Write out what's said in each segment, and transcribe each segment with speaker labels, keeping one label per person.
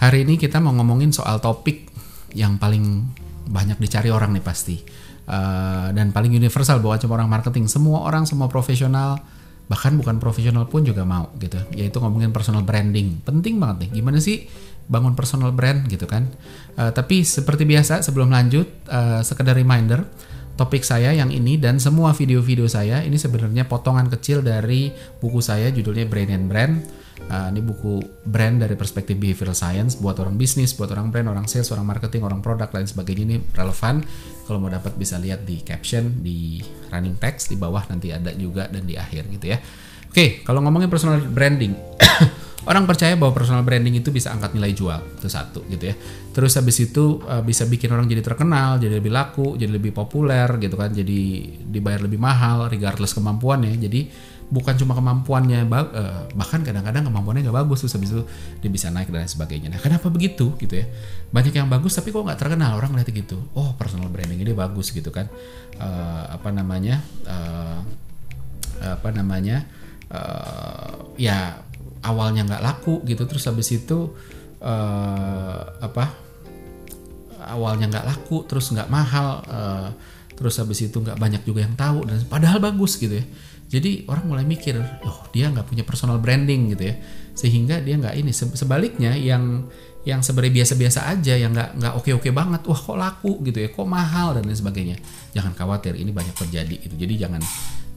Speaker 1: Hari ini kita mau ngomongin soal topik yang paling banyak dicari orang nih pasti. Uh, dan paling universal buat cuma orang marketing. Semua orang, semua profesional, bahkan bukan profesional pun juga mau gitu. Yaitu ngomongin personal branding. Penting banget nih. Gimana sih bangun personal brand gitu kan? Uh, tapi seperti biasa sebelum lanjut, uh, sekedar reminder topik saya yang ini dan semua video-video saya ini sebenarnya potongan kecil dari buku saya judulnya Brain and Brand. Uh, ini buku brand dari perspektif behavioral science buat orang bisnis, buat orang brand, orang sales, orang marketing, orang produk lain sebagainya ini relevan. Kalau mau dapat bisa lihat di caption, di running text di bawah nanti ada juga dan di akhir gitu ya. Oke, kalau ngomongin personal branding, orang percaya bahwa personal branding itu bisa angkat nilai jual itu satu gitu ya terus habis itu uh, bisa bikin orang jadi terkenal jadi lebih laku jadi lebih populer gitu kan jadi dibayar lebih mahal regardless kemampuannya jadi bukan cuma kemampuannya uh, bahkan kadang-kadang kemampuannya nggak bagus terus habis itu dia bisa naik dan lain sebagainya. Nah kenapa begitu gitu ya? Banyak yang bagus tapi kok nggak terkenal? Orang melihat gitu oh personal branding ini bagus gitu kan. Uh, apa namanya uh, apa namanya uh, ya awalnya nggak laku gitu terus habis itu uh, apa awalnya nggak laku terus nggak mahal uh, terus habis itu nggak banyak juga yang tahu dan padahal bagus gitu ya jadi orang mulai mikir oh dia nggak punya personal branding gitu ya. Sehingga dia nggak ini sebaliknya yang yang sebenarnya biasa-biasa aja yang nggak nggak oke-oke banget wah kok laku gitu ya kok mahal dan lain sebagainya. Jangan khawatir ini banyak terjadi itu jadi jangan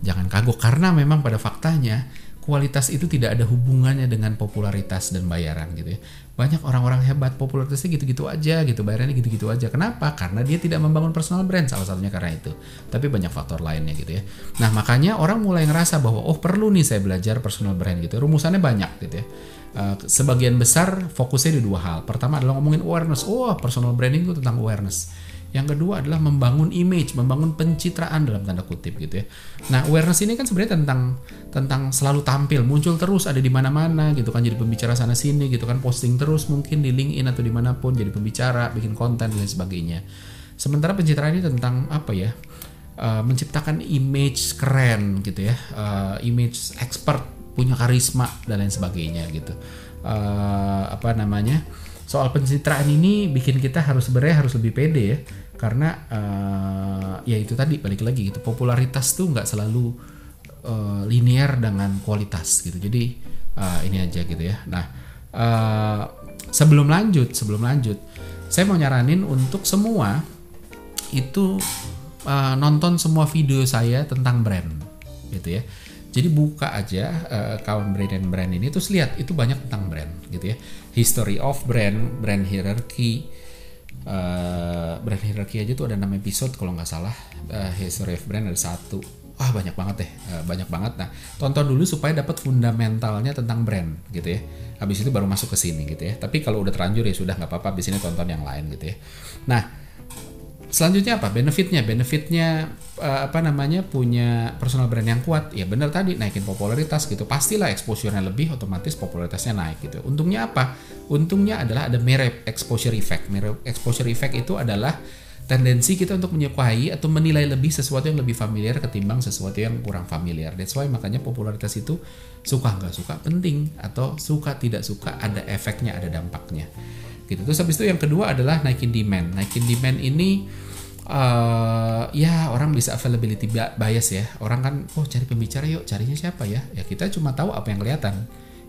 Speaker 1: jangan kagok. Karena memang pada faktanya kualitas itu tidak ada hubungannya dengan popularitas dan bayaran gitu ya. Banyak orang-orang hebat popularitasnya gitu-gitu aja gitu, bayarannya gitu-gitu aja. Kenapa? Karena dia tidak membangun personal brand salah satunya karena itu. Tapi banyak faktor lainnya gitu ya. Nah, makanya orang mulai ngerasa bahwa oh perlu nih saya belajar personal brand gitu. Rumusannya banyak gitu ya. Uh, sebagian besar fokusnya di dua hal. Pertama adalah ngomongin awareness. Oh, personal branding itu tentang awareness yang kedua adalah membangun image, membangun pencitraan dalam tanda kutip gitu ya. Nah, awareness ini kan sebenarnya tentang tentang selalu tampil, muncul terus ada di mana-mana gitu kan jadi pembicara sana sini gitu kan, posting terus mungkin di LinkedIn atau di mana pun jadi pembicara, bikin konten dan sebagainya. Sementara pencitraan ini tentang apa ya? Uh, menciptakan image keren gitu ya, uh, image expert, punya karisma dan lain sebagainya gitu. Uh, apa namanya? Soal pencitraan ini bikin kita harus sebenarnya harus lebih pede ya. Karena uh, ya itu tadi balik lagi gitu. Popularitas tuh nggak selalu uh, linear dengan kualitas gitu. Jadi uh, ini aja gitu ya. Nah uh, sebelum lanjut sebelum lanjut saya mau nyaranin untuk semua itu uh, nonton semua video saya tentang brand gitu ya. Jadi buka aja uh, kawan brand dan brand ini terus lihat itu banyak tentang brand gitu ya history of brand brand hierarchy uh, brand hierarchy aja tuh ada 6 episode kalau nggak salah. Uh, history of brand ada satu. Wah banyak banget deh. Uh, banyak banget. Nah tonton dulu supaya dapat fundamentalnya tentang brand gitu ya. Habis itu baru masuk ke sini gitu ya. Tapi kalau udah terlanjur ya sudah nggak apa-apa. Di sini tonton yang lain gitu ya. Nah selanjutnya apa? Benefitnya benefitnya uh, apa namanya punya personal brand yang kuat. Ya benar tadi naikin popularitas gitu. Pastilah exposure-nya lebih otomatis popularitasnya naik gitu. Untungnya apa? Untungnya adalah ada mirror exposure effect. Mirror exposure effect itu adalah tendensi kita untuk menyukai atau menilai lebih sesuatu yang lebih familiar ketimbang sesuatu yang kurang familiar. That's why makanya popularitas itu suka nggak suka penting atau suka tidak suka ada efeknya ada dampaknya gitu. Terus habis itu yang kedua adalah naikin demand. Naikin demand ini uh, ya orang bisa availability bias ya orang kan oh cari pembicara yuk carinya siapa ya ya kita cuma tahu apa yang kelihatan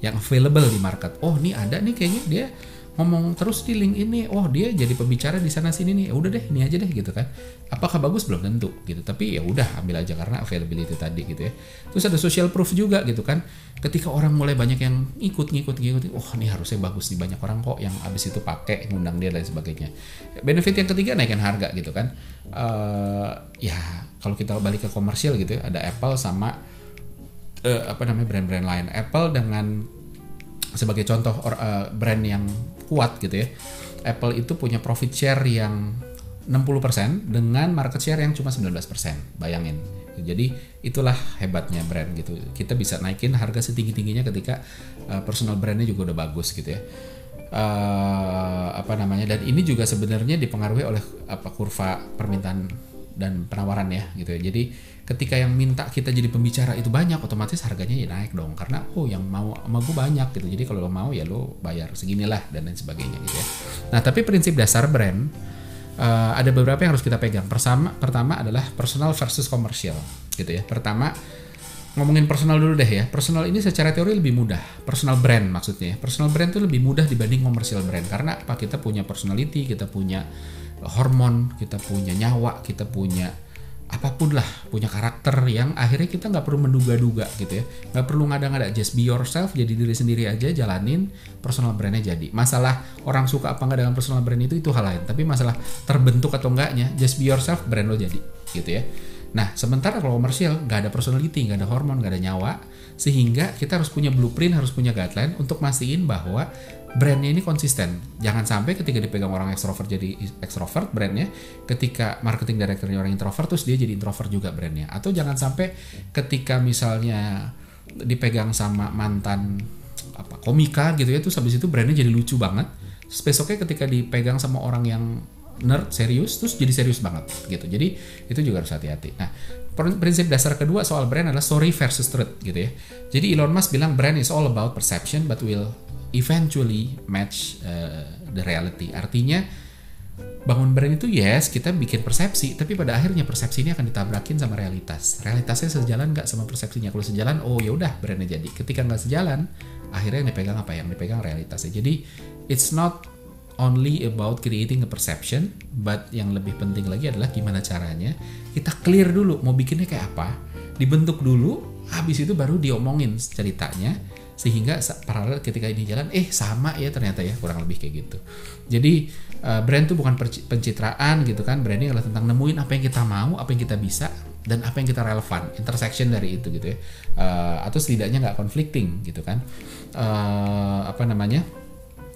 Speaker 1: yang available di market oh ini ada nih kayaknya dia ngomong terus di link ini oh dia jadi pembicara di sana sini nih. Ya udah deh ini aja deh gitu kan. Apakah bagus? Belum tentu gitu. Tapi ya udah ambil aja karena availability tadi gitu ya. Terus ada social proof juga gitu kan. Ketika orang mulai banyak yang ikut ngikut ngikut oh ini harusnya bagus di banyak orang kok yang abis itu pakai ngundang dia dan sebagainya. Benefit yang ketiga naikkan harga gitu kan. Uh, ya kalau kita balik ke komersial gitu ya ada Apple sama uh, apa namanya brand-brand lain. Apple dengan sebagai contoh uh, brand yang kuat gitu ya. Apple itu punya profit share yang 60% dengan market share yang cuma 19%. Bayangin. Jadi itulah hebatnya brand gitu. Kita bisa naikin harga setinggi-tingginya ketika uh, personal brandnya juga udah bagus gitu ya. Uh, apa namanya dan ini juga sebenarnya dipengaruhi oleh apa kurva permintaan dan penawaran ya gitu ya. Jadi ketika yang minta kita jadi pembicara itu banyak otomatis harganya ya naik dong. Karena oh yang mau sama gue banyak gitu. Jadi kalau lo mau ya lo bayar seginilah dan lain sebagainya gitu ya. Nah tapi prinsip dasar brand uh, ada beberapa yang harus kita pegang. Pertama pertama adalah personal versus komersial gitu ya. Pertama ngomongin personal dulu deh ya. Personal ini secara teori lebih mudah. Personal brand maksudnya. Ya. personal brand itu lebih mudah dibanding komersial brand. Karena apa? Kita punya personality kita punya hormon kita punya nyawa kita punya apa pun lah punya karakter yang akhirnya kita nggak perlu menduga-duga gitu ya. Nggak perlu ngada-ngada just be yourself jadi diri sendiri aja jalanin personal brandnya jadi. Masalah orang suka apa nggak dengan personal brand itu itu hal lain. Tapi masalah terbentuk atau enggaknya just be yourself brand lo jadi gitu ya. Nah sementara kalau komersial nggak ada personality nggak ada hormon nggak ada nyawa sehingga kita harus punya blueprint harus punya guideline untuk mastiin bahwa brandnya ini konsisten. Jangan sampai ketika dipegang orang ekstrovert jadi ekstrovert brandnya, ketika marketing directornya orang introvert terus dia jadi introvert juga brandnya. Atau jangan sampai ketika misalnya dipegang sama mantan apa komika gitu ya, terus habis itu brandnya jadi lucu banget. Terus besoknya ketika dipegang sama orang yang nerd serius terus jadi serius banget gitu. Jadi itu juga harus hati-hati. Nah, prinsip dasar kedua soal brand adalah story versus truth gitu ya. Jadi Elon Musk bilang brand is all about perception but will eventually match uh, the reality. Artinya bangun brand itu yes kita bikin persepsi, tapi pada akhirnya persepsi ini akan ditabrakin sama realitas. Realitasnya sejalan nggak sama persepsinya. Kalau sejalan, oh ya udah brandnya jadi. Ketika nggak sejalan, akhirnya yang dipegang apa yang dipegang realitasnya. Jadi it's not only about creating a perception, but yang lebih penting lagi adalah gimana caranya kita clear dulu mau bikinnya kayak apa, dibentuk dulu, habis itu baru diomongin ceritanya sehingga paralel ketika ini jalan eh sama ya ternyata ya kurang lebih kayak gitu. Jadi uh, brand itu bukan pencitraan gitu kan branding adalah tentang nemuin apa yang kita mau apa yang kita bisa dan apa yang kita relevan intersection dari itu gitu ya. Uh, atau setidaknya nggak conflicting gitu kan. Uh, apa namanya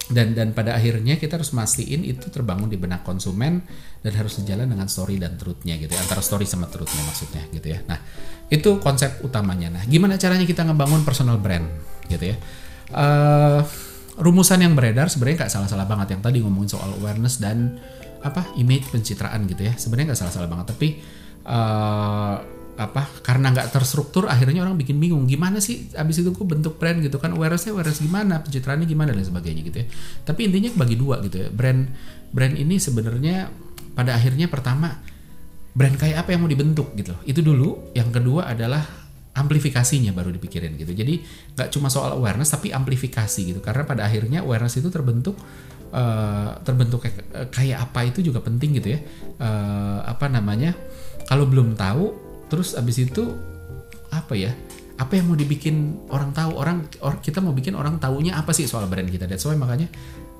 Speaker 1: dan dan pada akhirnya kita harus mastiin itu terbangun di benak konsumen dan harus sejalan dengan story dan truthnya gitu ya antara story sama truthnya maksudnya gitu ya. Nah itu konsep utamanya. Nah gimana caranya kita ngebangun personal brand gitu ya. Uh, rumusan yang beredar sebenarnya nggak salah-salah banget. Yang tadi ngomongin soal awareness dan apa image pencitraan gitu ya. Sebenarnya nggak salah-salah banget. Tapi uh, apa karena nggak terstruktur akhirnya orang bikin bingung gimana sih abis itu gue bentuk brand gitu kan? Awarenessnya awareness gimana? Pencitraannya gimana? Dan sebagainya gitu ya. Tapi intinya bagi dua gitu ya. Brand brand ini sebenarnya pada akhirnya pertama brand kayak apa yang mau dibentuk gitu. Itu dulu. Yang kedua adalah amplifikasinya baru dipikirin gitu. Jadi nggak cuma soal awareness tapi amplifikasi gitu. Karena pada akhirnya awareness itu terbentuk uh, terbentuk kayak, kayak apa itu juga penting gitu ya. Uh, apa namanya? Kalau belum tahu terus abis itu apa ya? Apa yang mau dibikin orang tahu? Orang or, kita mau bikin orang tahunya apa sih soal brand kita? That's why makanya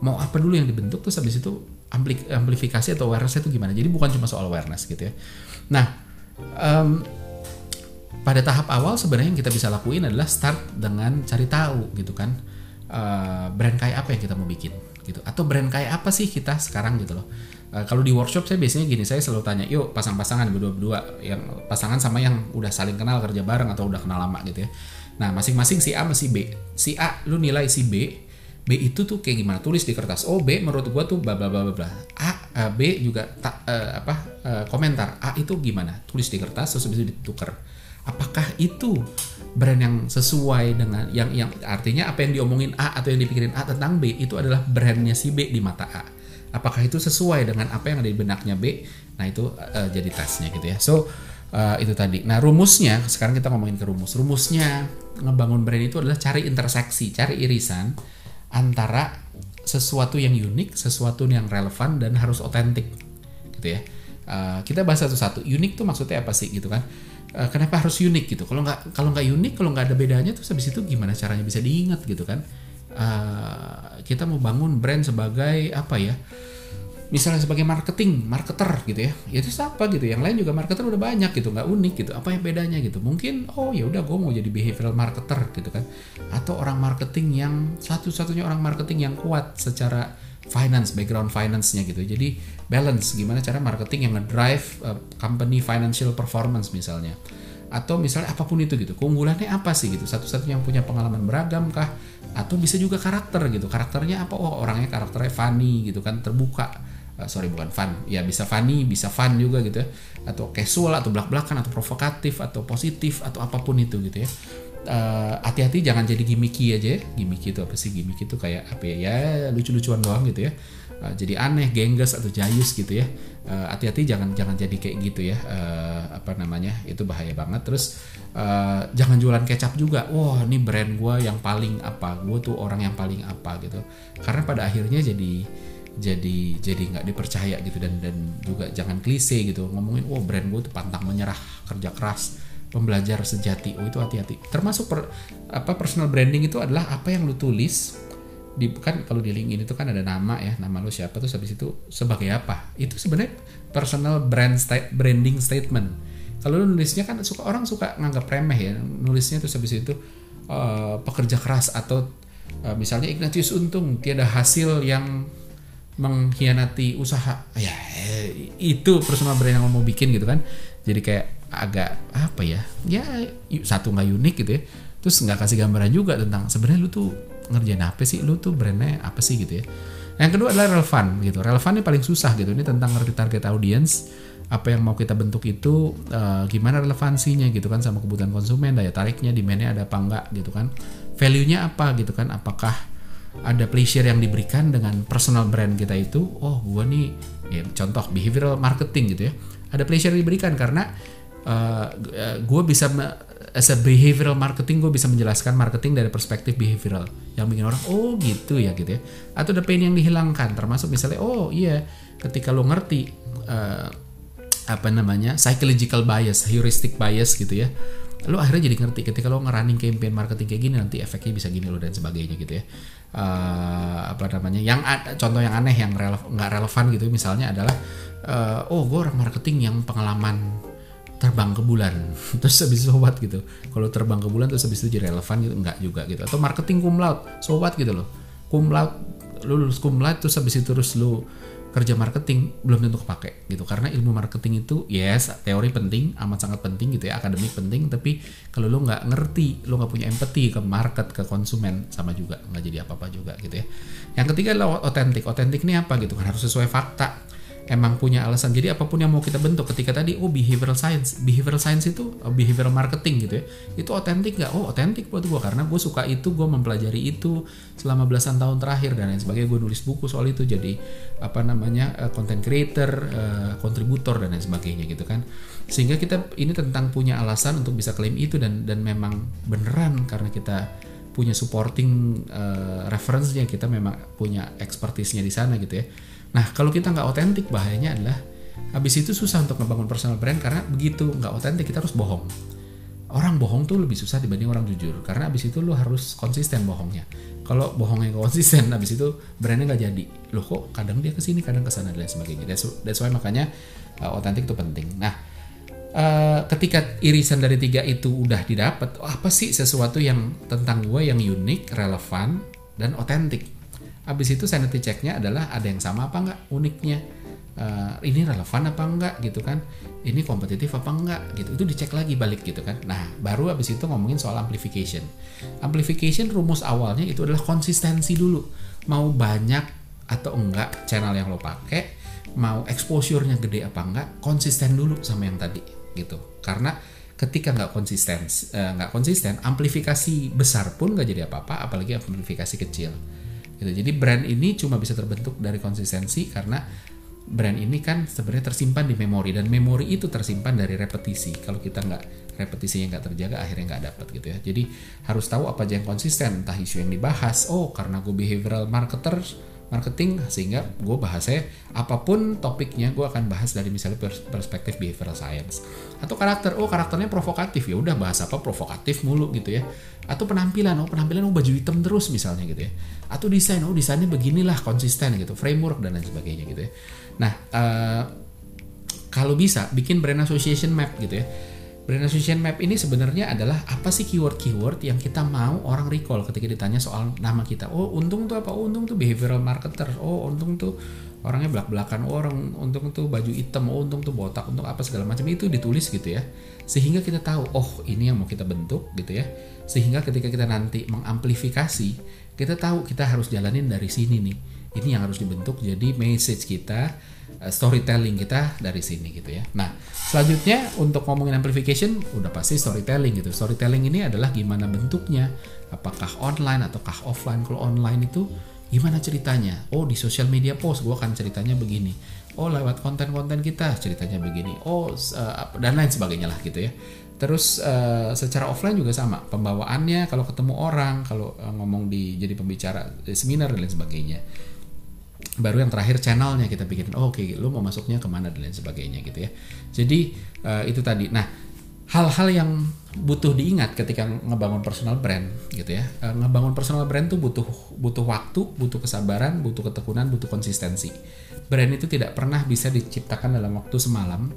Speaker 1: mau apa dulu yang dibentuk terus abis itu amplifikasi atau awareness itu gimana? Jadi bukan cuma soal awareness gitu ya. Nah um, pada tahap awal sebenarnya yang kita bisa lakuin adalah start dengan cari tahu gitu kan uh, brand kayak apa yang kita mau bikin gitu atau brand kayak apa sih kita sekarang gitu loh Uh, kalau di workshop saya biasanya gini, saya selalu tanya, yuk pasang-pasangan berdua-berdua, yang pasangan sama yang udah saling kenal kerja bareng atau udah kenal lama gitu ya. Nah masing-masing si A sama si B. Si A lu nilai si B, B itu tuh kayak gimana? Tulis di kertas. Oh B menurut gua tuh bla bla bla bla. A uh, B juga tak uh, apa uh, komentar. A itu gimana? Tulis di kertas terus bisa ditukar. Apakah itu brand yang sesuai dengan yang yang artinya apa yang diomongin A atau yang dipikirin A tentang B itu adalah brandnya si B di mata A? Apakah itu sesuai dengan apa yang ada di benaknya B? Nah itu uh, jadi tesnya gitu ya. So uh, itu tadi. Nah rumusnya sekarang kita ngomongin ke rumus. Rumusnya ngebangun brand itu adalah cari interseksi cari irisan antara sesuatu yang unik sesuatu yang relevan dan harus otentik gitu ya. Uh, kita bahas satu-satu. Unik tuh maksudnya apa sih gitu kan uh, kenapa harus unik gitu? Kalau nggak kalau nggak unik kalau nggak ada bedanya tuh habis itu gimana caranya bisa diingat gitu kan? Uh, kita mau bangun brand sebagai apa ya? Misalnya sebagai marketing marketer gitu ya. Ya itu apa gitu? Yang lain juga marketer udah banyak gitu nggak unik gitu. Apa yang bedanya gitu? Mungkin oh ya udah gue mau jadi behavioral marketer gitu kan? Atau orang marketing yang satu-satunya orang marketing yang kuat secara finance background finance-nya gitu. Jadi balance gimana cara marketing yang ngedrive uh, company financial performance misalnya. Atau misalnya apa pun itu gitu. Keunggulannya apa sih gitu? Satu-satunya yang punya pengalaman beragam kah? Atau bisa juga karakter gitu. Karakternya apa? Oh orangnya karakternya funny gitu kan terbuka. Uh, sorry bukan fun. Ya bisa funny bisa fun juga gitu ya. Atau casual atau belak belakan atau provokatif atau positif atau apa pun itu gitu ya uh, hati-hati jangan jadi gimmicky aja ya. gimmicky itu apa sih? Gimmicky itu kayak apa ya? Ya lucu-lucuan doang gitu ya. Uh, jadi aneh gengges atau jayus gitu ya. Hati hati-hati jangan jangan jadi kayak gitu ya. Uh, apa namanya? Itu bahaya banget. Terus uh, jangan jualan kecap juga. Wah ini brand gue yang paling apa? Gue tuh orang yang paling apa gitu. Karena pada akhirnya jadi jadi jadi nggak dipercaya gitu. Dan dan juga jangan klise gitu. Ngomongin wah brand gue tuh pantang menyerah kerja keras pembelajar sejati. Oh itu hati-hati. Termasuk per, apa personal branding itu adalah apa yang lu tulis di kan kalau di LinkedIn itu kan ada nama ya nama lu siapa tuh habis itu sebagai apa. Itu sebenarnya personal brand state, branding statement. Kalau lu nulisnya kan suka orang suka nganggap remeh ya nulisnya tuh habis itu uh, pekerja keras atau uh, misalnya Ignatius Untung tiada hasil yang mengkhianati usaha. Ya itu personal brand yang mau bikin gitu kan. Jadi kayak agak apa ya ya satu nggak unik gitu ya. Terus nggak kasih gambaran juga tentang sebenarnya lu tuh ngerjain apa sih lu tuh brandnya apa sih gitu ya. Yang kedua adalah relevan gitu. Relevan ini paling susah gitu. Ini tentang ngerti target audience apa yang mau kita bentuk itu uh, gimana relevansinya gitu kan sama kebutuhan konsumen daya tariknya demandnya ada apa enggak gitu kan. Value-nya apa gitu kan. Apakah ada pleasure yang diberikan dengan personal brand kita itu. Oh gua nih ya contoh behavioral marketing gitu ya. Ada pleasure yang diberikan karena uh, eh, gue bisa as a behavioral marketing gue bisa menjelaskan marketing dari perspektif behavioral. Yang bikin orang oh gitu ya gitu ya. Atau ada pain yang dihilangkan termasuk misalnya oh iya ketika lo ngerti uh, apa namanya psychological bias heuristic bias gitu ya. Lo akhirnya jadi ngerti ketika lo ngerunning campaign marketing kayak gini nanti efeknya bisa gini lo dan sebagainya gitu ya. Uh, apa namanya yang contoh yang aneh yang nggak relevan gitu misalnya adalah uh, oh gue orang marketing yang pengalaman terbang ke bulan. Terus habis sobat gitu. Kalau terbang ke bulan terus habis itu jadi relevan gitu? Enggak juga gitu. Atau marketing cum laude. Sobat gitu loh. Cum laude lu lulus cum laude terus habis itu terus lu kerja marketing belum tentu kepake gitu. Karena ilmu marketing itu yes teori penting amat sangat penting gitu ya akademik penting tapi kalau lo nggak ngerti lo nggak punya empati ke market ke konsumen sama juga. Nggak jadi apa apa juga gitu ya. Yang ketiga adalah otentik otentik ini apa gitu kan? Harus sesuai fakta emang punya alasan. Jadi apa pun yang mau kita bentuk ketika tadi oh behavioral science, behavioral science itu oh, behavioral marketing gitu ya. Itu otentik nggak? Oh otentik buat gue karena gue suka itu, gue mempelajari itu selama belasan tahun terakhir dan lain sebagainya. Gue nulis buku soal itu jadi apa namanya uh, content creator, uh, kontributor dan lain sebagainya gitu kan. Sehingga kita ini tentang punya alasan untuk bisa klaim itu dan dan memang beneran karena kita punya supporting uh, reference-nya kita memang punya expertise-nya di sana gitu ya Nah, kalau kita nggak otentik, bahayanya adalah habis itu susah untuk ngebangun personal brand karena begitu nggak otentik kita harus bohong. Orang bohong tuh lebih susah dibanding orang jujur karena habis itu lo harus konsisten bohongnya. Kalau bohongnya konsisten, habis itu brandnya nggak jadi. Loh kok kadang dia ke sini, kadang ke sana dan sebagainya. That's, that's why makanya uh, otentik uh, itu penting. Nah, uh, ketika irisan dari tiga itu udah didapat, oh, apa sih sesuatu yang tentang gue yang unik, relevan, dan otentik? Habis itu sanity checknya adalah ada yang sama apa enggak uniknya. Uh, ini relevan apa enggak gitu kan? Ini kompetitif apa enggak gitu. Itu dicek lagi balik gitu kan. Nah baru habis itu ngomongin soal amplification. Amplification rumus awalnya itu adalah konsistensi dulu. Mau banyak atau enggak channel yang lo pakai mau exposure-nya gede apa enggak konsisten dulu sama yang tadi gitu. Karena ketika nggak konsisten eh, nggak konsisten amplifikasi besar pun nggak jadi apa-apa apalagi amplifikasi kecil gitu. Jadi brand ini cuma bisa terbentuk dari konsistensi karena brand ini kan sebenarnya tersimpan di memori dan memori itu tersimpan dari repetisi. Kalau kita nggak repetisinya nggak terjaga, akhirnya nggak dapat gitu ya. Jadi harus tahu apa aja yang konsisten, entah isu yang dibahas. Oh, karena gue behavioral marketer, marketing sehingga gue bahasnya apa pun topiknya gue akan bahas dari misalnya perspektif behavioral science. Atau karakter oh karakternya provokatif. Ya udah bahas apa provokatif mulu gitu ya. Atau penampilan oh penampilan oh baju hitam terus misalnya gitu ya. Atau desain oh desainnya beginilah konsisten gitu framework dan lain sebagainya gitu ya. Nah uh, kalau bisa bikin brand association map gitu ya Brand Association Map ini sebenarnya adalah apa sih keyword-keyword yang kita mau orang recall ketika ditanya soal nama kita. Oh, untung tuh apa? Oh, untung tuh behavioral marketer. Oh, untung tuh orangnya belak-belakan. Oh, orang untung tuh baju hitam. Oh, untung tuh botak. Untung apa segala macam itu ditulis gitu ya. Sehingga kita tahu, oh, ini yang mau kita bentuk gitu ya. Sehingga ketika kita nanti mengamplifikasi, kita tahu kita harus jalanin dari sini nih ini yang harus dibentuk jadi message kita uh, storytelling kita dari sini gitu ya. Nah selanjutnya untuk ngomongin amplification udah pasti storytelling gitu. Storytelling ini adalah gimana bentuknya. Apakah online ataukah offline? Kalau online itu gimana ceritanya? Oh di sosial media post gue akan ceritanya begini. Oh lewat konten-konten kita ceritanya begini. Oh uh, dan lain sebagainya lah gitu ya. Terus uh, secara offline juga sama. Pembawaannya kalau ketemu orang kalau ngomong di jadi pembicara di seminar dan lain sebagainya baru yang terakhir channelnya kita pikirin oh, oke okay, lu mau masuknya ke mana dan lain sebagainya gitu ya jadi uh, itu tadi nah hal-hal yang butuh diingat ketika ngebangun personal brand gitu ya. E, ngebangun personal brand tuh butuh butuh waktu, butuh kesabaran, butuh ketekunan, butuh konsistensi. Brand itu tidak pernah bisa diciptakan dalam waktu semalam,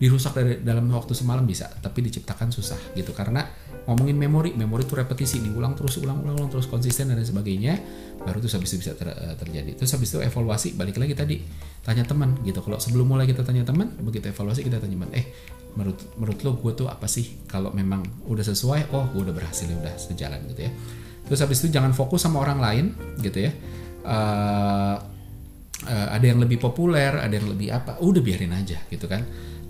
Speaker 1: dirusak dari dalam waktu semalam bisa, tapi diciptakan susah gitu karena ngomongin memori, memori itu repetisi, diulang terus, ulang, ulang, ulang terus konsisten dan sebagainya, baru tuh habis itu bisa ter, e, terjadi. Terus habis itu evaluasi, balik lagi tadi tanya teman gitu. Kalau sebelum mulai kita tanya teman, begitu evaluasi kita tanya teman, eh menurut menurut lo gue tuh apa sih kalau memang udah sesuai oh gue udah berhasil udah sejalan gitu ya terus habis itu jangan fokus sama orang lain gitu ya uh, uh, ada yang lebih populer ada yang lebih apa udah biarin aja gitu kan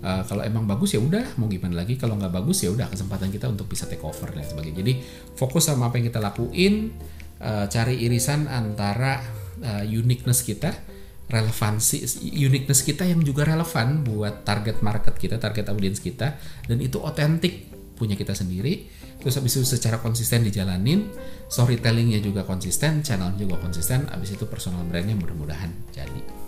Speaker 1: uh, kalau emang bagus ya udah mau gimana lagi kalau nggak bagus ya udah kesempatan kita untuk bisa take over dan sebagainya jadi fokus sama apa yang kita lakuin uh, cari irisan antara uh, uniqueness kita relevansi uniqueness kita yang juga relevan buat target market kita, target audiens kita dan itu otentik punya kita sendiri. Terus habis itu secara konsisten dijalanin, storytellingnya juga konsisten, channel juga konsisten, habis itu personal brandnya mudah-mudahan jadi.